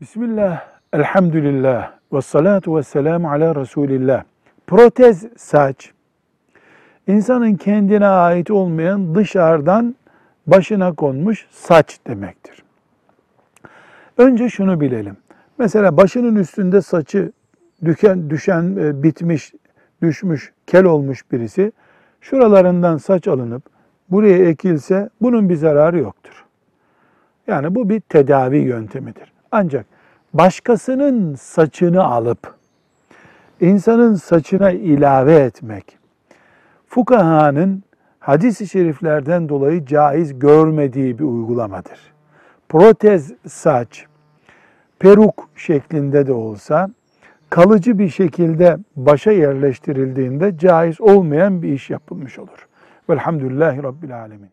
Bismillah, elhamdülillah, ve salatu ve selamu ala Resulillah. Protez saç, insanın kendine ait olmayan dışarıdan başına konmuş saç demektir. Önce şunu bilelim. Mesela başının üstünde saçı düşen, düşen e, bitmiş, düşmüş, kel olmuş birisi, şuralarından saç alınıp buraya ekilse bunun bir zararı yoktur. Yani bu bir tedavi yöntemidir. Ancak başkasının saçını alıp insanın saçına ilave etmek fukahanın hadis-i şeriflerden dolayı caiz görmediği bir uygulamadır. Protez saç peruk şeklinde de olsa kalıcı bir şekilde başa yerleştirildiğinde caiz olmayan bir iş yapılmış olur. Velhamdülillahi Rabbil Alemin.